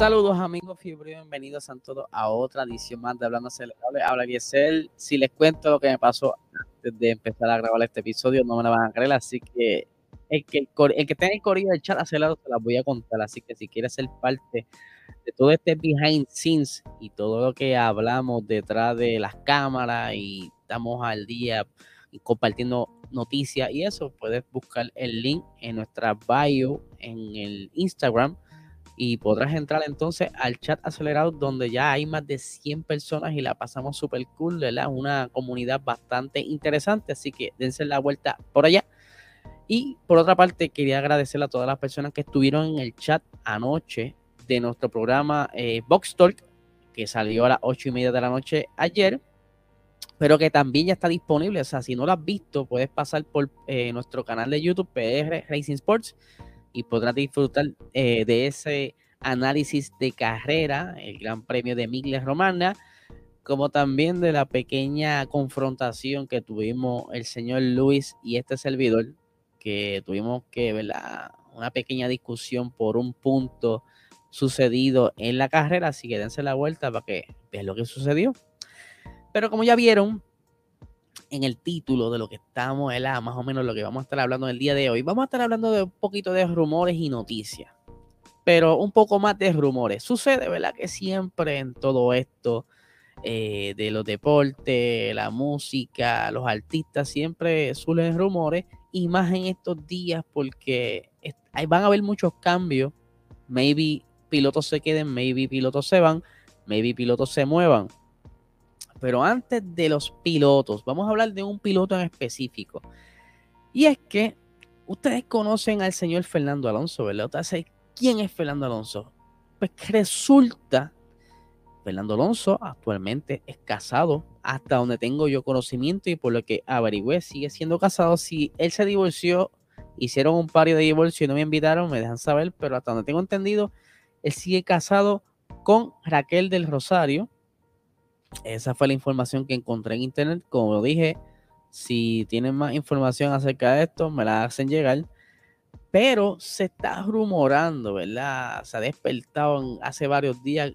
Saludos amigos fiebre, bienvenidos a todos a otra edición más de Hablando Acelerable. Habla Giesel. Si les cuento lo que me pasó antes de empezar a grabar este episodio, no me la van a creer, así que el que, el que tenga el corrido del chat acelerado se las voy a contar, así que si quieres ser parte de todo este behind scenes y todo lo que hablamos detrás de las cámaras y estamos al día compartiendo noticias y eso, puedes buscar el link en nuestra bio en el Instagram y podrás entrar entonces al chat acelerado donde ya hay más de 100 personas y la pasamos súper cool, ¿verdad? Una comunidad bastante interesante, así que dense la vuelta por allá. Y por otra parte, quería agradecerle a todas las personas que estuvieron en el chat anoche de nuestro programa eh, Box Talk, que salió a las 8 y media de la noche ayer, pero que también ya está disponible. O sea, si no lo has visto, puedes pasar por eh, nuestro canal de YouTube, PR Racing Sports y podrás disfrutar eh, de ese análisis de carrera, el Gran Premio de Miglia Romana, como también de la pequeña confrontación que tuvimos el señor Luis y este servidor, que tuvimos que ver una pequeña discusión por un punto sucedido en la carrera, así que dense la vuelta para que vean lo que sucedió. Pero como ya vieron, en el título de lo que estamos, más o menos lo que vamos a estar hablando en el día de hoy. Vamos a estar hablando de un poquito de rumores y noticias, pero un poco más de rumores. Sucede, ¿verdad? Que siempre en todo esto eh, de los deportes, la música, los artistas, siempre suelen rumores y más en estos días porque van a haber muchos cambios. Maybe pilotos se queden, maybe pilotos se van, maybe pilotos se muevan. Pero antes de los pilotos, vamos a hablar de un piloto en específico. Y es que ustedes conocen al señor Fernando Alonso, ¿verdad? Quién es Fernando Alonso. Pues resulta, Fernando Alonso actualmente es casado, hasta donde tengo yo conocimiento y por lo que averigüé, sigue siendo casado. Si él se divorció, hicieron un par de divorcio y no me invitaron, me dejan saber, pero hasta donde tengo entendido, él sigue casado con Raquel del Rosario, esa fue la información que encontré en internet. Como lo dije, si tienen más información acerca de esto, me la hacen llegar. Pero se está rumorando, ¿verdad? Se ha despertado hace varios días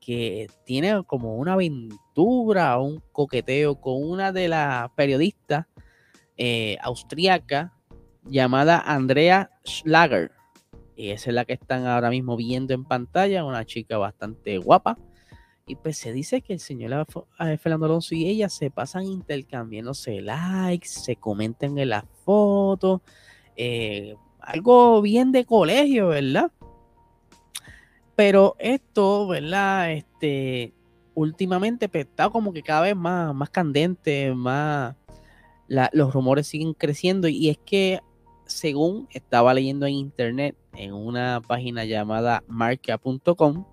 que tiene como una aventura, un coqueteo con una de las periodistas eh, austríaca llamada Andrea Schlager. Y esa es la que están ahora mismo viendo en pantalla, una chica bastante guapa. Y pues se dice que el señor Fernando Alonso y ella se pasan intercambiándose likes, se comentan en las fotos, eh, algo bien de colegio, ¿verdad? Pero esto, ¿verdad? Este, últimamente pues, está como que cada vez más, más candente, más los rumores siguen creciendo y es que según estaba leyendo en internet en una página llamada marca.com,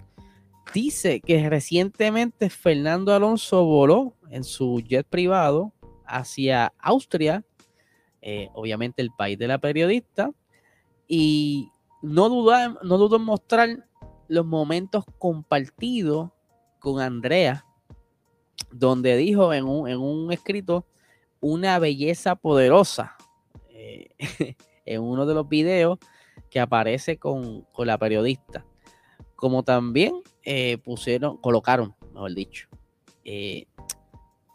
Dice que recientemente Fernando Alonso voló en su jet privado hacia Austria, eh, obviamente el país de la periodista, y no duda, no dudo en mostrar los momentos compartidos con Andrea, donde dijo en un, escrito una belleza poderosa eh, en uno de los videos que aparece con, con la periodista. Como también eh, pusieron, colocaron, mejor dicho, eh,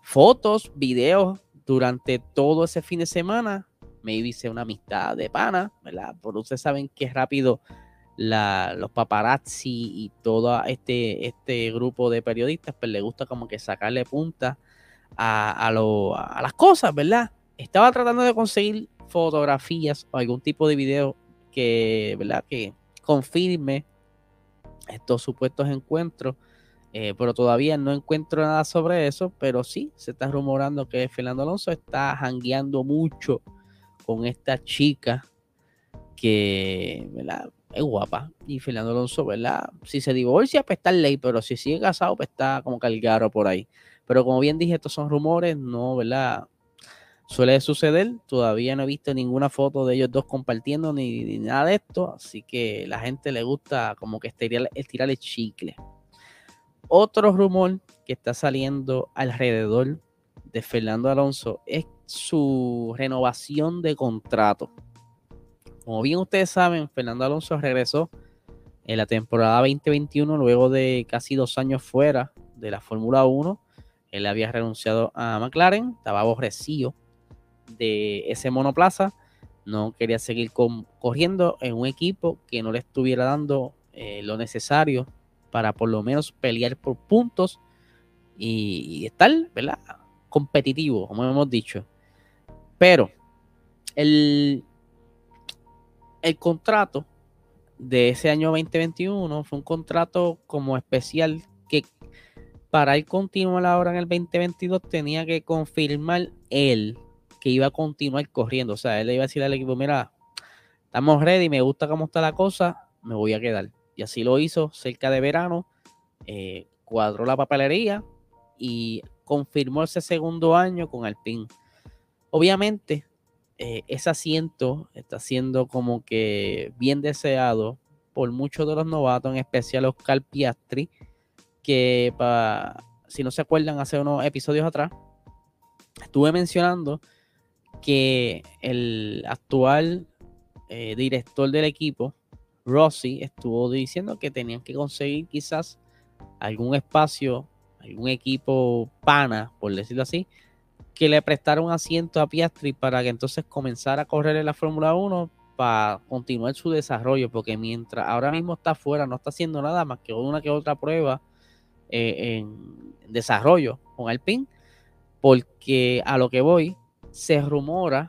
fotos, videos durante todo ese fin de semana. Maybe sea una amistad de pana, ¿verdad? Por ustedes saben que rápido los paparazzi y todo este, este grupo de periodistas, pues le gusta como que sacarle punta a, a las cosas, ¿verdad? Estaba tratando de conseguir fotografías o algún tipo de video que, ¿verdad? Que confirme estos supuestos encuentros, eh, pero todavía no encuentro nada sobre eso, pero sí se está rumorando que Fernando Alonso está jangueando mucho con esta chica que, ¿verdad? Es guapa. Y Fernando Alonso, ¿verdad? Si se divorcia, pues está en ley, pero si sigue casado, pues está como calgaro por ahí. Pero como bien dije, estos son rumores, no, ¿verdad? Suele suceder. Todavía no he visto ninguna foto de ellos dos compartiendo ni, nada de esto. Así que la gente le gusta como que estirar, el chicle. Otro rumor que está saliendo alrededor de Fernando Alonso es su renovación de contrato. Como bien ustedes saben, Fernando Alonso regresó en la temporada 2021, luego de casi dos años fuera de la Fórmula 1, él había renunciado a McLaren, estaba aborrecido de ese monoplaza, no quería seguir corriendo en un equipo que no le estuviera dando eh, lo necesario para por lo menos pelear por puntos y, estar, ¿verdad? Competitivo, como hemos dicho. Pero el, el contrato de ese año 2021 fue un contrato como especial que para él continuar ahora en el 2022 tenía que confirmar él que iba a continuar corriendo. O sea, él le iba a decir al equipo, mira, estamos ready, me gusta cómo está la cosa, me voy a quedar. Y así lo hizo cerca de verano, eh, cuadró la papelería y confirmó ese segundo año con Alpine. Obviamente, eh, ese asiento está siendo como que bien deseado por muchos de los novatos, en especial Oscar Piastri, que si no se acuerdan, hace unos episodios atrás, estuve mencionando que el actual eh, director del equipo, Rossi, estuvo diciendo que tenían que conseguir quizás algún espacio, algún equipo pana, por decirlo así, que le prestara un asiento a Piastri para que entonces comenzara a correr en la Fórmula 1 para continuar su desarrollo, porque mientras ahora mismo está afuera, no está haciendo nada más que una que otra prueba eh, en desarrollo con Alpine, porque a lo que voy, se rumora,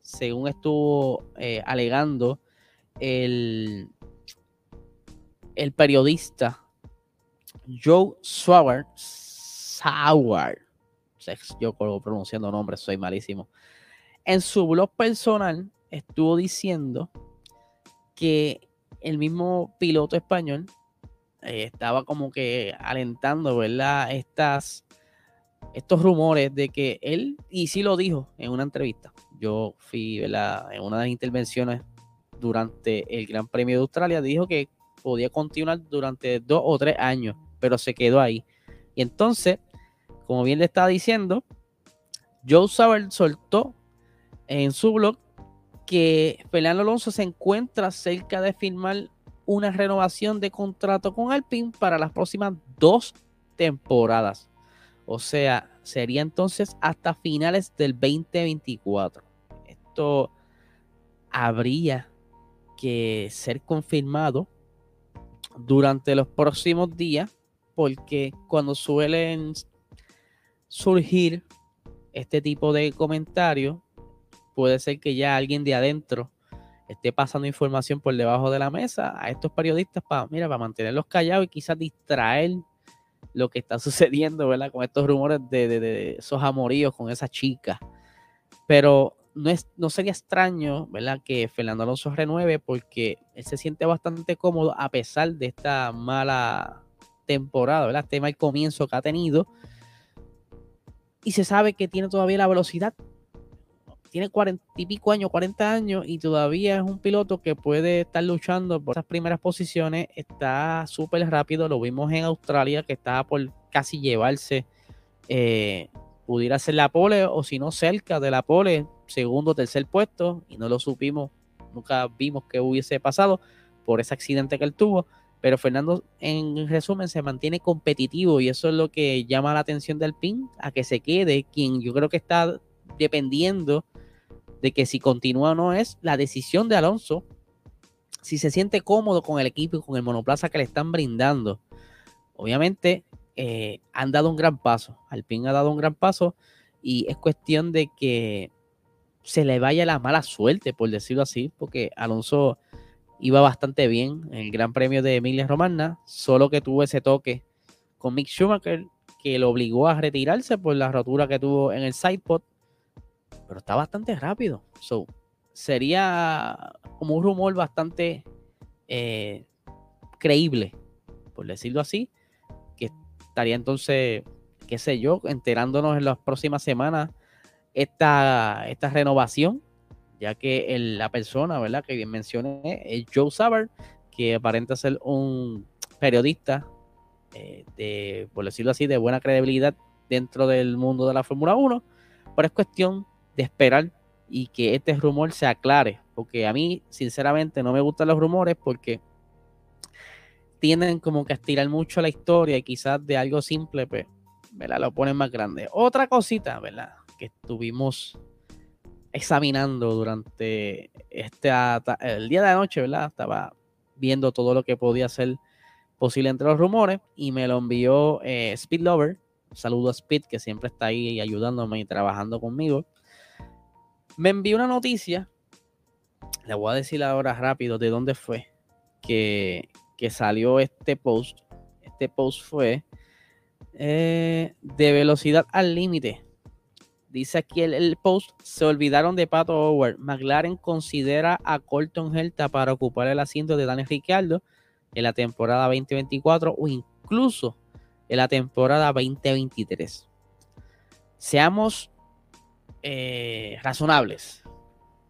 según estuvo eh, alegando el, el periodista Joe Sauer, Sauer yo pronunciando nombres soy malísimo. En su blog personal estuvo diciendo que el mismo piloto español eh, estaba como que alentando, ¿verdad? Estas, estos rumores de que él, y sí lo dijo en una entrevista, yo fui. En una de las intervenciones durante el Gran Premio de Australia, dijo que podía continuar durante dos o tres años, pero se quedó ahí. Y entonces como bien le estaba diciendo, Joe Sauer soltó en su blog que Fernando Alonso se encuentra cerca de firmar una renovación de contrato con Alpine para las próximas dos temporadas. O sea, sería entonces hasta finales del 2024. Esto habría que ser confirmado durante los próximos días porque cuando suelen surgir este tipo de comentarios, puede ser que ya alguien de adentro esté pasando información por debajo de la mesa a estos periodistas para, mira, para mantenerlos callados y quizás distraer lo que está sucediendo, ¿verdad? Con estos rumores de, esos amoríos con esa chica. Pero no, es, no sería extraño, ¿verdad? Que Fernando Alonso renueve porque él se siente bastante cómodo a pesar de esta mala temporada, ¿verdad? Este mal comienzo que ha tenido y se sabe que tiene todavía la velocidad. Tiene cuarenta y pico años, 40 años y todavía es un piloto que puede estar luchando por esas primeras posiciones. Está súper rápido. Lo vimos en Australia que estaba por casi llevarse, eh, pudiera ser la pole o si no cerca de la pole, segundo, tercer puesto y no lo supimos. Nunca vimos que hubiese pasado por ese accidente que él tuvo. Pero Fernando, en resumen, se mantiene competitivo y eso es lo que llama la atención del PIN a que se quede, quien yo creo que está dependiendo de que si continúa o no es la decisión de Alonso, si se siente cómodo con el equipo y con el monoplaza que le están brindando. Obviamente eh, han dado un gran paso, Alpine ha dado un gran paso y es cuestión de que se le vaya la mala suerte, por decirlo así, porque Alonso iba bastante bien en el Gran Premio de Emilia Romagna, solo que tuvo ese toque con Mick Schumacher que lo obligó a retirarse por la rotura que tuvo en el sidepod, pero está bastante rápido. So, sería como un rumor bastante eh, creíble, por decirlo así, que estaría entonces, qué sé yo, enterándonos en las próximas semanas esta, esta renovación ya que la persona, ¿verdad? Que bien mencioné es Joe Saber, que aparenta ser un periodista eh, de, por decirlo así, de buena credibilidad dentro del mundo de la Fórmula 1, pero es cuestión de esperar y que este rumor se aclare, porque a mí, sinceramente, no me gustan los rumores porque tienden como que estirar mucho la historia y quizás de algo simple, pues, ¿verdad? Lo ponen más grande. Otra cosita, ¿verdad? Que estuvimos examinando durante este el día de anoche, ¿verdad? Estaba viendo todo lo que podía ser posible entre los rumores y me lo envió eh, Speed Lover. saludo a Speed, que siempre está ahí ayudándome y trabajando conmigo. Me envió una noticia, le voy a decir ahora rápido de dónde fue que, salió este post. Este post fue eh, de velocidad al límite. Dice aquí el, post, se olvidaron de Pato Howard. McLaren considera a Colton Herta para ocupar el asiento de Daniel Ricciardo en la temporada 2024 o incluso en la temporada 2023. Seamos eh, razonables,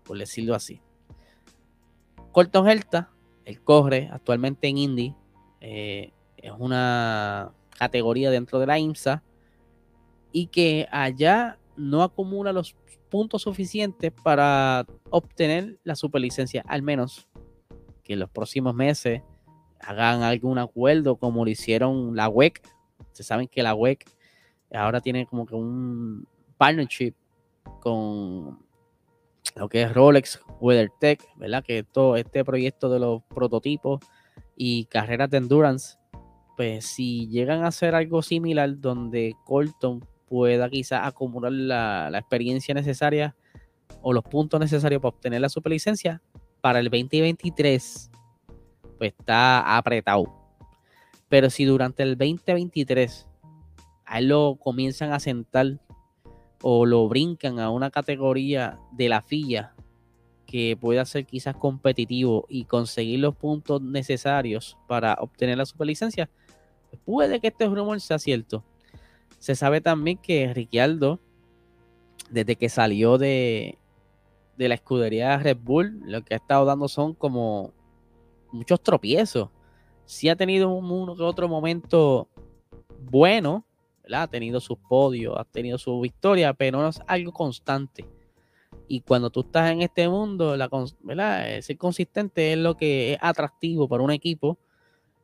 por decirlo así. Colton Herta, el corre actualmente en Indy, eh, es una categoría dentro de la IMSA y que allá no acumula los puntos suficientes para obtener la superlicencia, al menos que en los próximos meses hagan algún acuerdo como lo hicieron la WEC. Se saben que la WEC ahora tiene como que un partnership con lo que es Rolex WeatherTech, ¿verdad? Que todo este proyecto de los prototipos y carreras de endurance, pues si llegan a hacer algo similar donde Colton pueda quizás acumular la, experiencia necesaria o los puntos necesarios para obtener la superlicencia para el 2023 pues está apretado pero si durante el 2023 a él lo comienzan a sentar o lo brincan a una categoría de la FIA que pueda ser quizás competitivo y conseguir los puntos necesarios para obtener la superlicencia, pues puede que este rumor sea cierto. Se sabe también que Ricciardo, desde que salió de, de la escudería Red Bull, lo que ha estado dando son como muchos tropiezos. Sí ha tenido un, que otro momento bueno, Ha tenido sus podios, ha tenido su victoria, pero no es algo constante. Y cuando tú estás en este mundo, la, ¿verdad? ser consistente es lo que es atractivo para un equipo.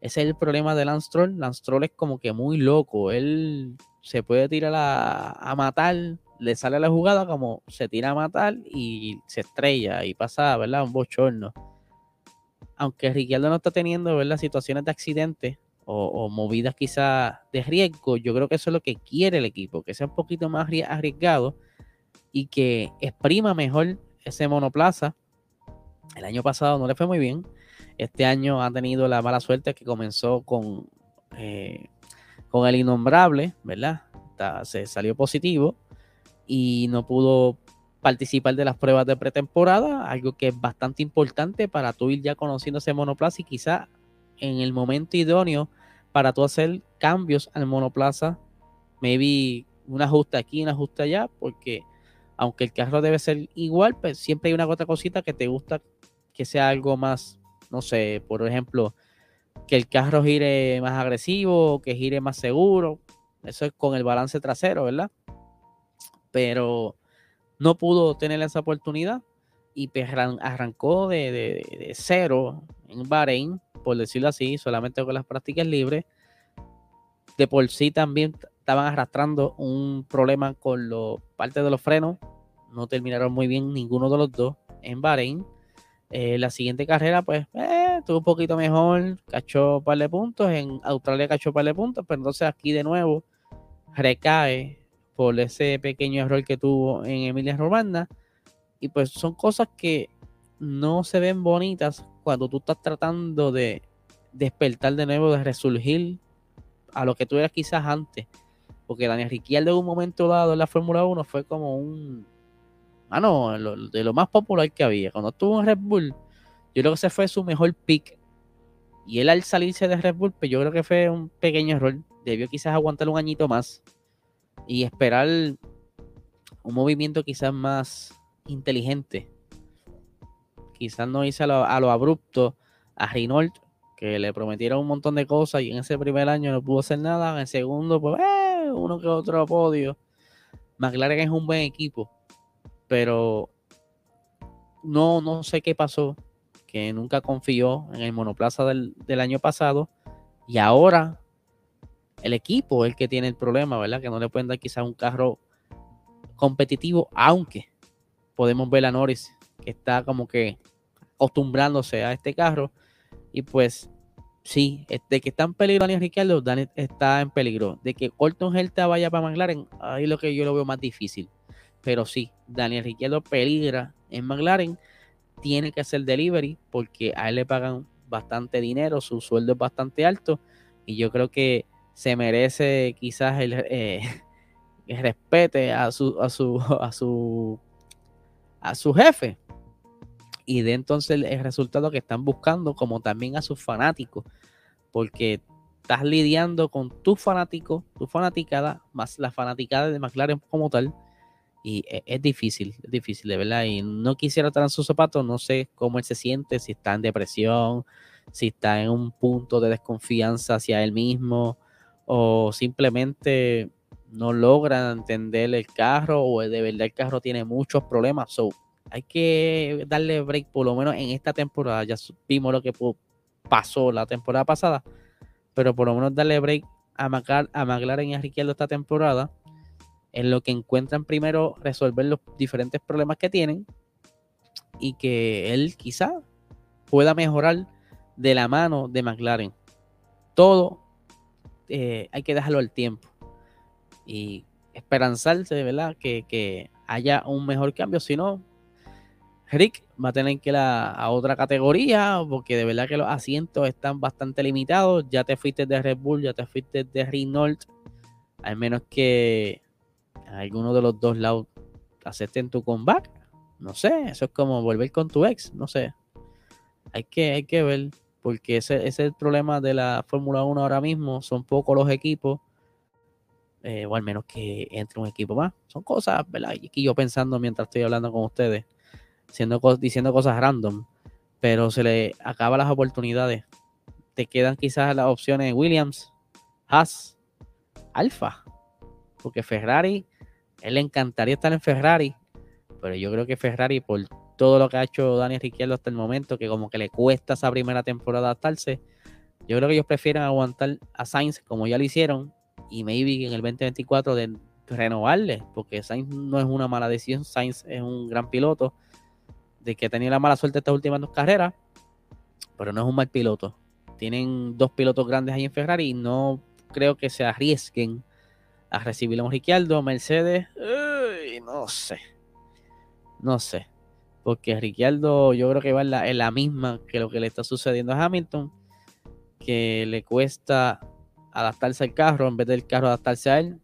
Ese es el problema de Lance Troll. Lance Troll es como que muy loco. Él se puede tirar a, matar, le sale la jugada como se tira a matar y se estrella y pasa, ¿verdad? Un bochorno. Aunque Ricciardo no está teniendo, ¿verdad? Situaciones de accidente o, movidas quizás de riesgo, yo creo que eso es lo que quiere el equipo, que sea un poquito más arriesgado y que exprima mejor ese monoplaza. El año pasado no le fue muy bien. Este año ha tenido la mala suerte que comenzó con eh, con el innombrable, ¿verdad? se salió positivo y no pudo participar de las pruebas de pretemporada, algo que es bastante importante para tú ir ya conociendo ese monoplaza y quizá en el momento idóneo para tú hacer cambios al monoplaza, maybe un ajuste aquí, un ajuste allá, porque aunque el carro debe ser igual, pues siempre hay una otra cosita que te gusta que sea algo más, no sé, por ejemplo, que el carro gire más agresivo, que gire más seguro. Eso es con el balance trasero, ¿verdad? Pero no pudo tener esa oportunidad y pues arrancó de, cero en Bahrein, por decirlo así, solamente con las prácticas libres. De por sí también estaban arrastrando un problema con los partes de los frenos. No terminaron muy bien ninguno de los dos en Bahrein. Eh, la siguiente carrera, pues, eh, estuvo un poquito mejor, cachó un par de puntos. En Australia cachó un par de puntos, pero entonces aquí de nuevo recae por ese pequeño error que tuvo en Emilia Romagna. Y pues son cosas que no se ven bonitas cuando tú estás tratando de despertar de nuevo, de resurgir a lo que tú eras quizás antes. Porque Daniel Ricciardo en un momento dado en la Fórmula 1 fue como un Ah, no, de lo más popular que había. Cuando estuvo en Red Bull, yo creo que ese fue su mejor pick. Y él al salirse de Red Bull, pues yo creo que fue un pequeño error. Debió quizás aguantar un añito más y esperar un movimiento quizás más inteligente. Quizás no hice a lo, abrupto a Reynolds, que le prometieron un montón de cosas y en ese primer año no pudo hacer nada. En el segundo, pues, eh, uno que otro podio. McLaren es un buen equipo pero no, no sé qué pasó, que nunca confió en el monoplaza del, año pasado Y ahora el equipo es el que tiene el problema, ¿verdad? Que no le pueden dar quizás un carro competitivo, aunque podemos ver a Norris que está como que acostumbrándose a este carro. Y pues sí, de que está en peligro Daniel Ricciardo, Daniel está en peligro. De que Colton Herta vaya para McLaren, ahí lo que yo lo veo más difícil. Pero sí, Daniel Ricciardo peligra en McLaren, tiene que hacer delivery porque a él le pagan bastante dinero, su sueldo es bastante alto y yo creo que se merece quizás el, eh, respete a su, a su, a su, a su jefe. Y de entonces el resultado que están buscando, como también a sus fanáticos, porque estás lidiando con tus fanáticos, tu fanaticada, más la fanaticada de McLaren como tal. Y e, es, difícil, es difícil, de verdad. Y no quisiera estar en sus zapatos, no sé cómo él se siente, si está en depresión, si está en un punto de desconfianza hacia él mismo, o simplemente no logra entender el carro, o de verdad el carro tiene muchos problemas. So, hay que darle break, por lo menos en esta temporada. Ya vimos lo que pasó la temporada pasada, pero por lo menos darle break a, McLaren y a Ricciardo esta temporada en lo que encuentran primero resolver los diferentes problemas que tienen y que él quizá pueda mejorar de la mano de McLaren. Todo eh, hay que dejarlo al tiempo y esperanzarse, ¿verdad? Que, que haya un mejor cambio. Si no, Rick va a tener que ir a, otra categoría porque de verdad que los asientos están bastante limitados. Ya te fuiste de Red Bull, ya te fuiste de Renault. Al menos que alguno de los dos lados acepten tu comeback. No sé, eso es como volver con tu ex, no sé. Hay que, hay que ver, porque ese, ese es el problema de la Fórmula 1 ahora mismo. Son pocos los equipos, eh, o al menos que entre un equipo más. Son cosas, ¿verdad? Y aquí yo pensando mientras estoy hablando con ustedes diciendo cosas random, pero se le acaban las oportunidades. Te quedan quizás las opciones Williams, Haas, Alfa, porque Ferrari, él le encantaría estar en Ferrari, pero yo creo que Ferrari, por todo lo que ha hecho Daniel Ricciardo hasta el momento, que como que le cuesta esa primera temporada adaptarse, yo creo que ellos prefieren aguantar a Sainz como ya lo hicieron y maybe en el 2024 de renovarle, porque Sainz no es una mala decisión, Sainz es un gran piloto de que tenía la mala suerte estas últimas dos carreras, pero no es un mal piloto. Tienen dos pilotos grandes ahí en Ferrari y no creo que se arriesguen a recibir a un Ricciardo, Mercedes, no sé, no sé, porque Ricciardo yo creo que va en la, en la, misma que lo que le está sucediendo a Hamilton, que le cuesta adaptarse al carro en vez del carro adaptarse a él.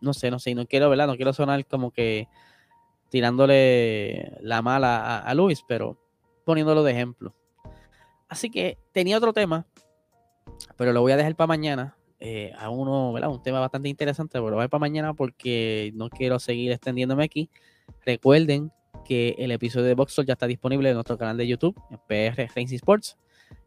No sé, no sé, no quiero, ¿verdad? No quiero sonar como que tirándole la mala a, Luis, pero poniéndolo de ejemplo. Así que tenía otro tema, pero lo voy a dejar para mañana. Eh, a uno, ¿verdad? Un tema bastante interesante, pero lo voy a dejar para mañana porque no quiero seguir extendiéndome aquí. Recuerden que el episodio de Boxer ya está disponible en nuestro canal de YouTube, en PR Racing Sports.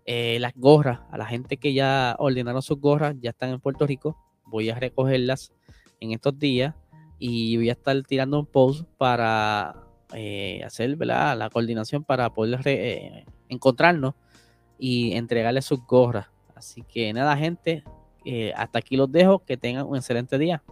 Eh, las gorras, a la gente que ya ordenaron sus gorras, ya están en Puerto Rico. Voy a recogerlas en estos días y voy a estar tirando un post para eh, hacer la coordinación para poder eh, encontrarnos y entregarles sus gorras. Así que nada, gente, eh, hasta aquí los dejo. Que tengan un excelente día.